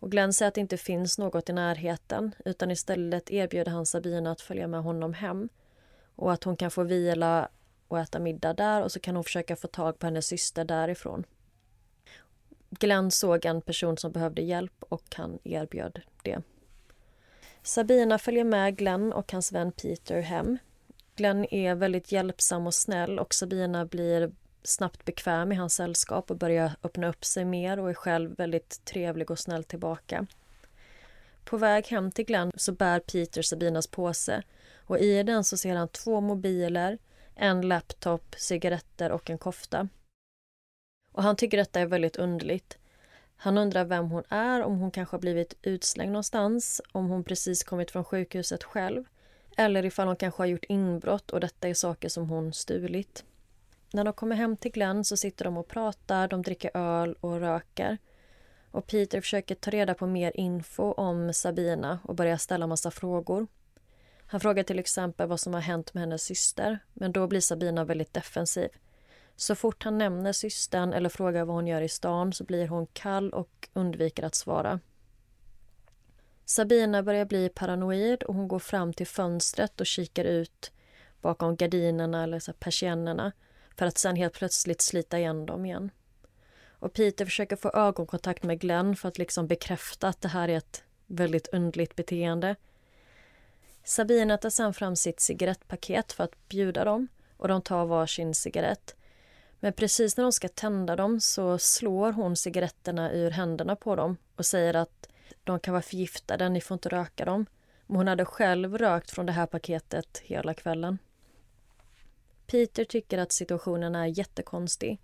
Och Glenn säger att det inte finns något i närheten utan istället erbjuder han Sabina att följa med honom hem och att hon kan få vila och äta middag där och så kan hon försöka få tag på hennes syster därifrån. Glenn såg en person som behövde hjälp och han erbjöd det. Sabina följer med Glenn och hans vän Peter hem. Glenn är väldigt hjälpsam och snäll och Sabina blir snabbt bekväm i hans sällskap och börjar öppna upp sig mer och är själv väldigt trevlig och snäll tillbaka. På väg hem till Glenn så bär Peter Sabinas påse och i den så ser han två mobiler, en laptop, cigaretter och en kofta. Och han tycker detta är väldigt underligt. Han undrar vem hon är, om hon kanske har blivit utslängd någonstans, om hon precis kommit från sjukhuset själv eller ifall hon kanske har gjort inbrott och detta är saker som hon stulit. När de kommer hem till Glenn så sitter de och pratar, de dricker öl och röker. Och Peter försöker ta reda på mer info om Sabina och börjar ställa massa frågor. Han frågar till exempel vad som har hänt med hennes syster, men då blir Sabina väldigt defensiv. Så fort han nämner systern eller frågar vad hon gör i stan så blir hon kall och undviker att svara. Sabina börjar bli paranoid och hon går fram till fönstret och kikar ut bakom gardinerna eller så persiennerna för att sen helt plötsligt slita igen dem igen. Och Peter försöker få ögonkontakt med Glenn för att liksom bekräfta att det här är ett väldigt undligt beteende. Sabina tar sen fram sitt cigarettpaket för att bjuda dem och de tar varsin cigarett. Men precis när de ska tända dem så slår hon cigaretterna ur händerna på dem och säger att de kan vara förgiftade, ni får inte röka dem. Men hon hade själv rökt från det här paketet hela kvällen. Peter tycker att situationen är jättekonstig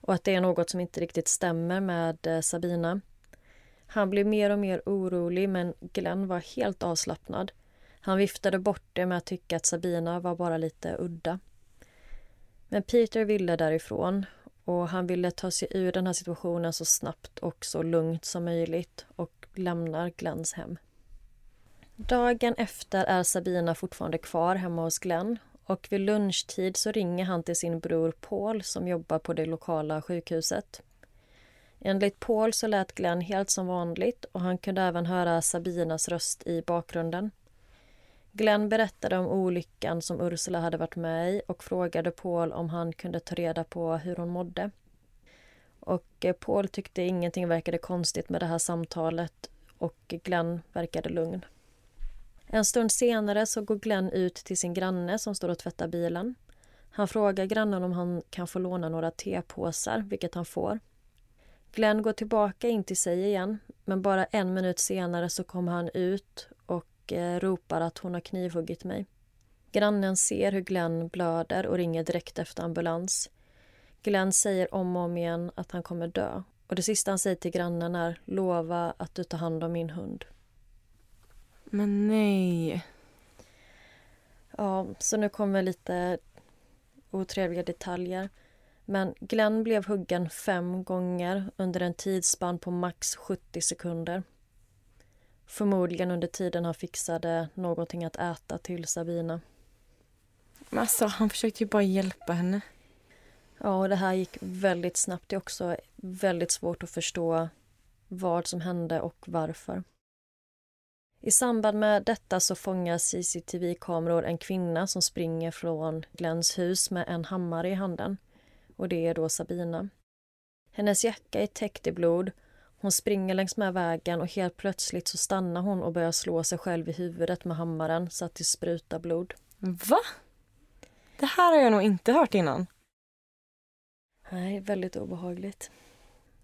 och att det är något som inte riktigt stämmer med eh, Sabina. Han blir mer och mer orolig men Glenn var helt avslappnad. Han viftade bort det med att tycka att Sabina var bara lite udda. Men Peter ville därifrån och han ville ta sig ur den här situationen så snabbt och så lugnt som möjligt och lämnar Glenns hem. Dagen efter är Sabina fortfarande kvar hemma hos Glenn och vid lunchtid så ringer han till sin bror Paul som jobbar på det lokala sjukhuset. Enligt Paul så lät Glenn helt som vanligt och han kunde även höra Sabinas röst i bakgrunden. Glenn berättade om olyckan som Ursula hade varit med i och frågade Paul om han kunde ta reda på hur hon mådde. Och eh, Paul tyckte ingenting verkade konstigt med det här samtalet och Glenn verkade lugn. En stund senare så går Glenn ut till sin granne som står och tvättar bilen. Han frågar grannen om han kan få låna några tepåsar, vilket han får. Glenn går tillbaka in till sig igen, men bara en minut senare så kommer han ut och eh, ropar att hon har knivhuggit mig. Grannen ser hur Glenn blöder och ringer direkt efter ambulans. Glenn säger om och om igen att han kommer dö. Och det sista han säger till grannen är lova att du tar hand om min hund. Men nej. Ja, så nu kommer lite otrevliga detaljer. Men Glenn blev huggen fem gånger under en tidsspann på max 70 sekunder. Förmodligen under tiden han fixade någonting att äta till Sabina. Men alltså, han försökte ju bara hjälpa henne. Ja, och det här gick väldigt snabbt. Det är också väldigt svårt att förstå vad som hände och varför. I samband med detta så fångar CCTV-kameror en kvinna som springer från Glenns hus med en hammare i handen. Och det är då Sabina. Hennes jacka är täckt i blod. Hon springer längs med vägen och helt plötsligt så stannar hon och börjar slå sig själv i huvudet med hammaren så att det sprutar blod. Va? Det här har jag nog inte hört innan. Nej, väldigt obehagligt.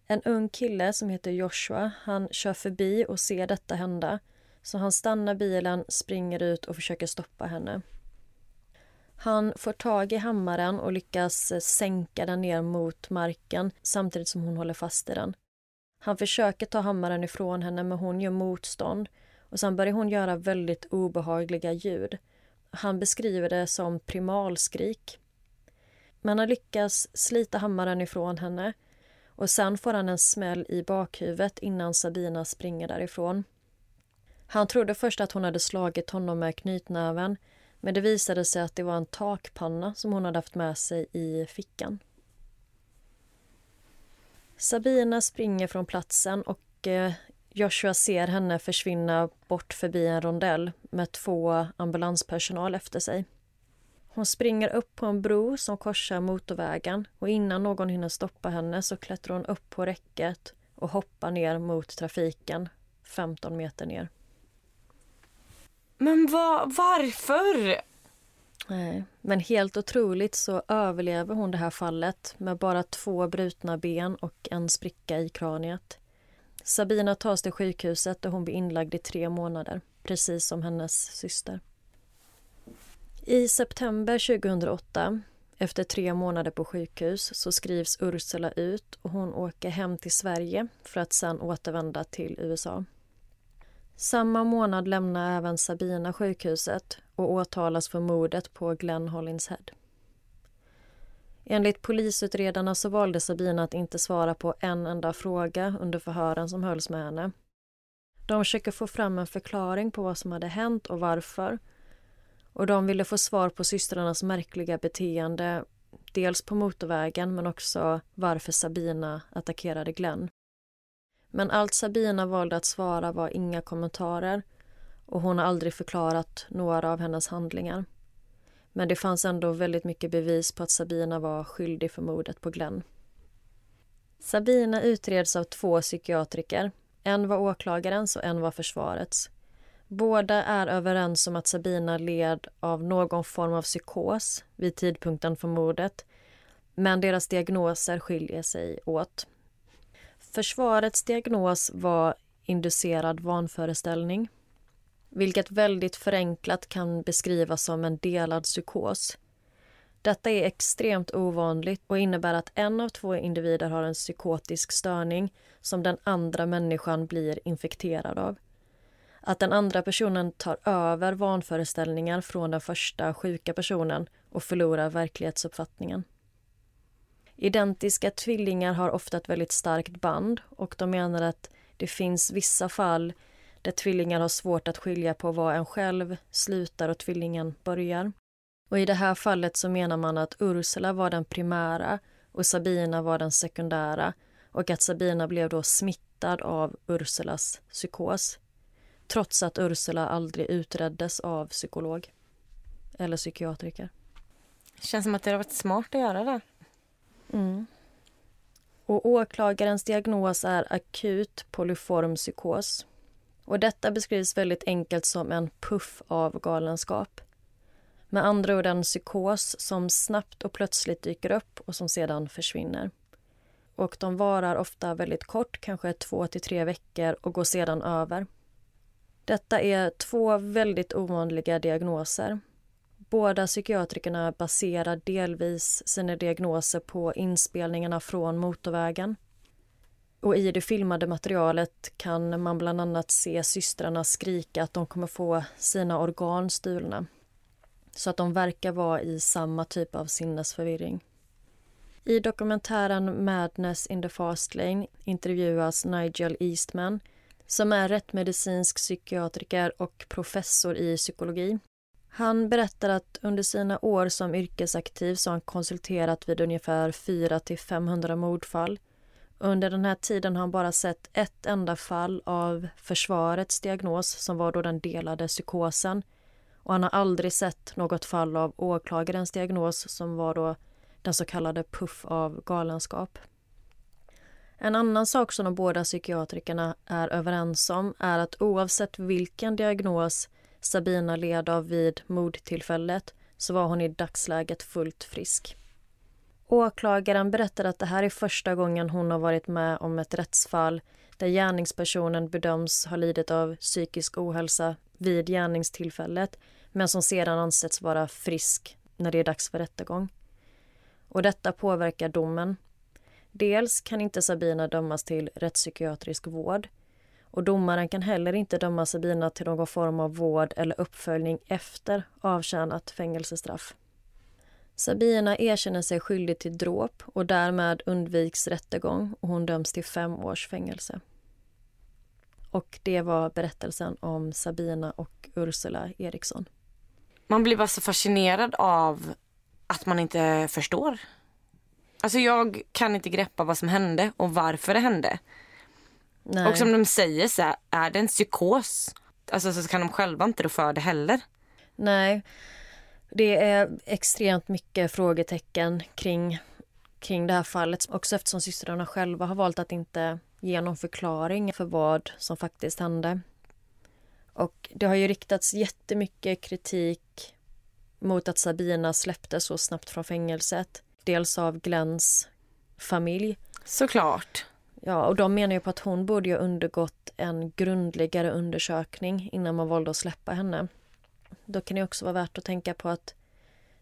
En ung kille som heter Joshua, han kör förbi och ser detta hända. Så han stannar bilen, springer ut och försöker stoppa henne. Han får tag i hammaren och lyckas sänka den ner mot marken samtidigt som hon håller fast i den. Han försöker ta hammaren ifrån henne men hon gör motstånd och sen börjar hon göra väldigt obehagliga ljud. Han beskriver det som primalskrik. Men han lyckas slita hammaren ifrån henne och sen får han en smäll i bakhuvudet innan Sabina springer därifrån. Han trodde först att hon hade slagit honom med knytnäven men det visade sig att det var en takpanna som hon hade haft med sig i fickan. Sabina springer från platsen och eh, Joshua ser henne försvinna bort förbi en rondell med två ambulanspersonal efter sig. Hon springer upp på en bro som korsar motorvägen och innan någon hinner stoppa henne så klättrar hon upp på räcket och hoppar ner mot trafiken 15 meter ner. Men va, varför? Nej, men helt otroligt så överlever hon det här fallet med bara två brutna ben och en spricka i kraniet. Sabina tas till sjukhuset och hon blir inlagd i tre månader, precis som hennes syster. I september 2008, efter tre månader på sjukhus, så skrivs Ursula ut och hon åker hem till Sverige för att sedan återvända till USA. Samma månad lämnar även Sabina sjukhuset och åtalas för mordet på Glenn Hollinshead. Enligt polisutredarna så valde Sabina att inte svara på en enda fråga under förhören som hölls med henne. De försöker få fram en förklaring på vad som hade hänt och varför. Och de ville få svar på systrarnas märkliga beteende dels på motorvägen men också varför Sabina attackerade Glenn. Men allt Sabina valde att svara var inga kommentarer och hon har aldrig förklarat några av hennes handlingar. Men det fanns ändå väldigt mycket bevis på att Sabina var skyldig för mordet på Glenn. Sabina utreds av två psykiatriker. En var åklagarens och en var försvarets. Båda är överens om att Sabina led av någon form av psykos vid tidpunkten för mordet men deras diagnoser skiljer sig åt. Försvarets diagnos var inducerad vanföreställning vilket väldigt förenklat kan beskrivas som en delad psykos. Detta är extremt ovanligt och innebär att en av två individer har en psykotisk störning som den andra människan blir infekterad av. Att den andra personen tar över vanföreställningar från den första sjuka personen och förlorar verklighetsuppfattningen. Identiska tvillingar har ofta ett väldigt starkt band och de menar att det finns vissa fall där tvillingar har svårt att skilja på var en själv slutar och tvillingen börjar. Och I det här fallet så menar man att Ursula var den primära och Sabina var den sekundära och att Sabina blev då smittad av Ursulas psykos trots att Ursula aldrig utreddes av psykolog eller psykiatriker. Det känns som att det har varit smart att göra det. Mm. Och åklagarens diagnos är akut polyform psykos. Och detta beskrivs väldigt enkelt som en puff av galenskap. Med andra ord en psykos som snabbt och plötsligt dyker upp och som sedan försvinner. Och de varar ofta väldigt kort, kanske två till tre veckor och går sedan över. Detta är två väldigt ovanliga diagnoser. Båda psykiatrikerna baserar delvis sina diagnoser på inspelningarna från motorvägen. Och i det filmade materialet kan man bland annat se systrarna skrika att de kommer få sina organ stulna. Så att de verkar vara i samma typ av sinnesförvirring. I dokumentären Madness in the fast lane intervjuas Nigel Eastman som är rättmedicinsk psykiatriker och professor i psykologi. Han berättar att under sina år som yrkesaktiv så har han konsulterat vid ungefär 400-500 mordfall under den här tiden har han bara sett ett enda fall av försvarets diagnos som var då den delade psykosen. Och han har aldrig sett något fall av åklagarens diagnos som var då den så kallade puff av galenskap. En annan sak som de båda psykiatrikerna är överens om är att oavsett vilken diagnos Sabina led av vid mordtillfället så var hon i dagsläget fullt frisk. Åklagaren berättar att det här är första gången hon har varit med om ett rättsfall där gärningspersonen bedöms ha lidit av psykisk ohälsa vid gärningstillfället men som sedan ansetts vara frisk när det är dags för rättegång. Och detta påverkar domen. Dels kan inte Sabina dömas till rättspsykiatrisk vård och domaren kan heller inte döma Sabina till någon form av vård eller uppföljning efter avtjänat fängelsestraff. Sabina erkänner sig skyldig till dråp och därmed undviks rättegång och hon döms till fem års fängelse. Och det var berättelsen om Sabina och Ursula Eriksson. Man blir bara så fascinerad av att man inte förstår. Alltså jag kan inte greppa vad som hände och varför det hände. Nej. Och som de säger så här, är det en psykos, alltså så kan de själva inte rå för det heller. Nej, det är extremt mycket frågetecken kring, kring det här fallet också eftersom systrarna själva har valt att inte ge någon förklaring för vad som faktiskt hände. Och det har ju riktats jättemycket kritik mot att Sabina släpptes så snabbt från fängelset. Dels av Glens familj. Såklart. Ja, och de menar ju på att hon borde ha undergått en grundligare undersökning innan man valde att släppa henne. Då kan det också vara värt att tänka på att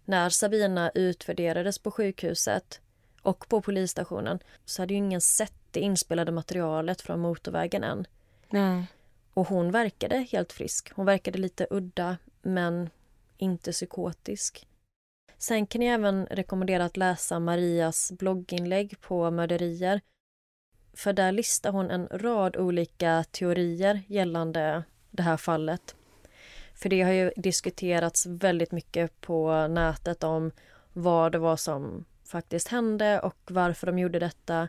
när Sabina utvärderades på sjukhuset och på polisstationen så hade ju ingen sett det inspelade materialet från motorvägen än. Nej. Och hon verkade helt frisk. Hon verkade lite udda, men inte psykotisk. Sen kan jag även rekommendera att läsa Marias blogginlägg på mörderier. För där listar hon en rad olika teorier gällande det här fallet. För det har ju diskuterats väldigt mycket på nätet om vad det var som faktiskt hände och varför de gjorde detta.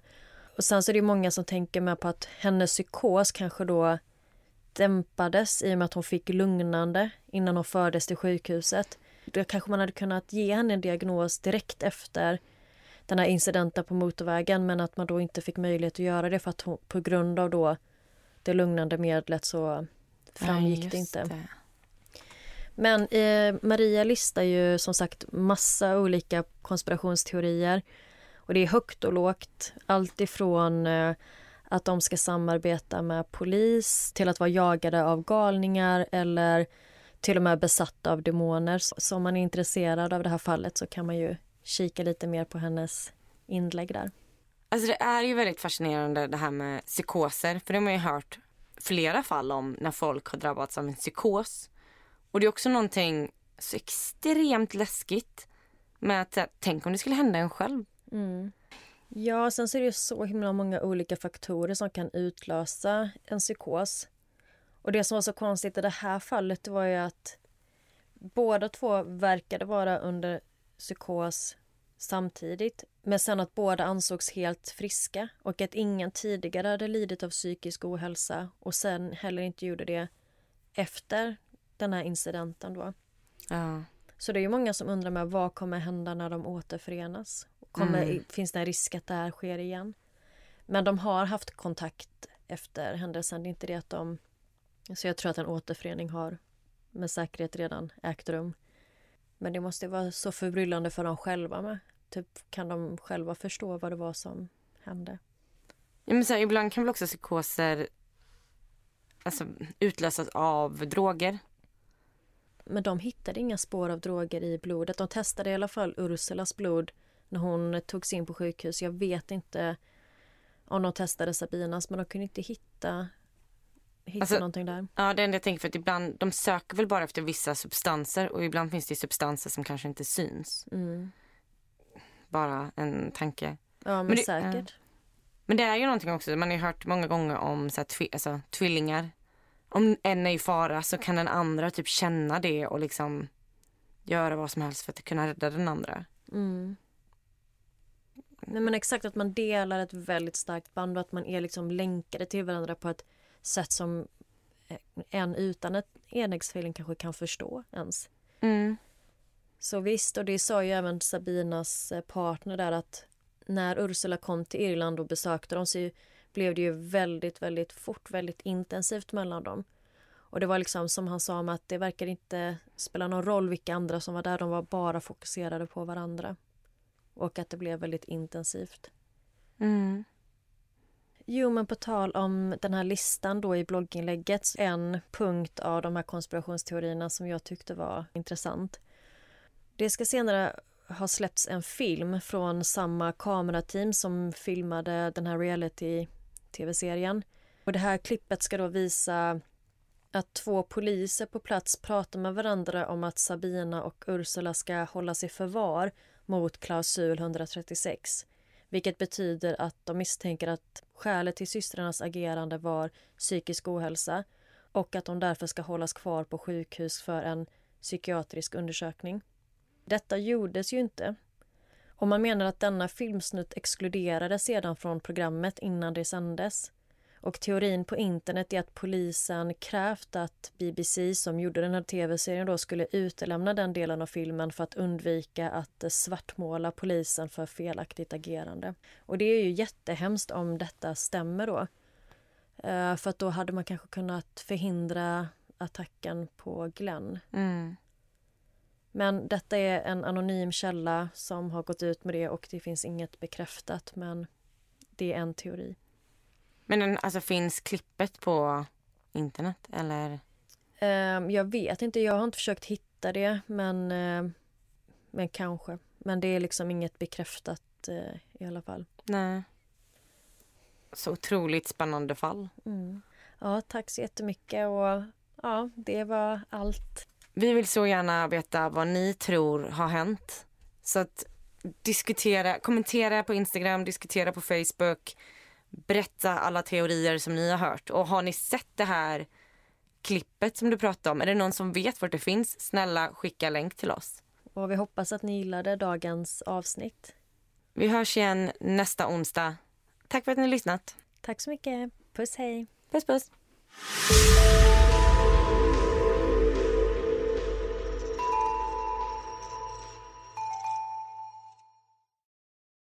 Och sen så är det många som tänker med på att hennes psykos kanske då dämpades i och med att hon fick lugnande innan hon fördes till sjukhuset. Då kanske man hade kunnat ge henne en diagnos direkt efter den här incidenten på motorvägen men att man då inte fick möjlighet att göra det för att hon, på grund av då det lugnande medlet så framgick ja, det inte. Det. Men eh, Maria listar ju som sagt massa olika konspirationsteorier. Och det är högt och lågt. Allt ifrån eh, att de ska samarbeta med polis till att vara jagade av galningar eller till och med besatta av demoner. Så om man är intresserad av det här fallet så kan man ju kika lite mer på hennes inlägg där. Alltså det är ju väldigt fascinerande det här med psykoser. För det har man ju hört flera fall om när folk har drabbats av en psykos. Och det är också någonting så extremt läskigt med att tänk om det skulle hända en själv. Mm. Ja, sen så är det så himla många olika faktorer som kan utlösa en psykos. Och det som var så konstigt i det här fallet var ju att båda två verkade vara under psykos samtidigt. Men sen att båda ansågs helt friska och att ingen tidigare hade lidit av psykisk ohälsa och sen heller inte gjorde det efter den här incidenten då. Ja. Så det är ju många som undrar med vad kommer hända när de återförenas? Kommer, mm. Finns det en risk att det här sker igen? Men de har haft kontakt efter händelsen. Det är inte det att de... Så jag tror att en återförening har med säkerhet redan ägt rum. Men det måste vara så förbryllande för dem själva med. Typ, kan de själva förstå vad det var som hände? Ja, men här, ibland kan väl också psykoser alltså, utlösas av droger. Men de hittade inga spår av droger i blodet. De testade i alla fall Ursulas blod när hon togs in på sjukhus. Jag vet inte om de testade Sabinas men de kunde inte hitta, hitta alltså, någonting där. Ja, det enda jag tänker för att ibland, de söker väl bara efter vissa substanser och ibland finns det substanser som kanske inte syns. Mm. Bara en tanke. Ja, men, men det, säkert. Äh, men det är ju någonting också, man har ju hört många gånger om så här, twi alltså, tvillingar. Om en är i fara så kan den andra typ känna det och liksom göra vad som helst för att kunna rädda den andra. Mm. Nej men exakt att man delar ett väldigt starkt band och att man är liksom länkade till varandra på ett sätt som en utan ett enäggstvilling kanske kan förstå ens. Mm. Så visst, och det sa ju även Sabinas eh, partner där att när Ursula kom till Irland och besökte dem så blev det ju väldigt, väldigt fort, väldigt intensivt mellan dem. Och det var liksom som han sa att det verkar inte spela någon roll vilka andra som var där, de var bara fokuserade på varandra. Och att det blev väldigt intensivt. Mm. Jo, men på tal om den här listan då i blogginlägget. En punkt av de här konspirationsteorierna som jag tyckte var intressant. Det ska senare ha släppts en film från samma kamerateam som filmade den här tv-serien. Och det här klippet ska då visa att två poliser på plats pratar med varandra om att Sabina och Ursula ska hållas i förvar mot klausul 136 vilket betyder att de misstänker att skälet till systrarnas agerande var psykisk ohälsa och att de därför ska hållas kvar på sjukhus för en psykiatrisk undersökning. Detta gjordes ju inte. Och man menar att denna filmsnutt exkluderades sedan från programmet innan det sändes. Och teorin på internet är att polisen krävt att BBC som gjorde den här tv-serien då skulle utelämna den delen av filmen för att undvika att svartmåla polisen för felaktigt agerande. Och det är ju jättehemskt om detta stämmer då. Eh, för att då hade man kanske kunnat förhindra attacken på Glenn. Mm. Men detta är en anonym källa som har gått ut med det och det finns inget bekräftat men det är en teori. Men den, alltså, finns klippet på internet eller? Ehm, jag vet inte, jag har inte försökt hitta det men, eh, men kanske. Men det är liksom inget bekräftat eh, i alla fall. Nej. Så otroligt spännande fall. Mm. Ja, tack så jättemycket och ja, det var allt. Vi vill så gärna veta vad ni tror har hänt. Så att diskutera, kommentera på Instagram, diskutera på Facebook. Berätta alla teorier som ni har hört. Och har ni sett det här klippet som du pratade om? Är det någon som vet vart det finns? Snälla skicka länk till oss. Och vi hoppas att ni gillade dagens avsnitt. Vi hörs igen nästa onsdag. Tack för att ni har lyssnat. Tack så mycket. Puss hej. Puss puss.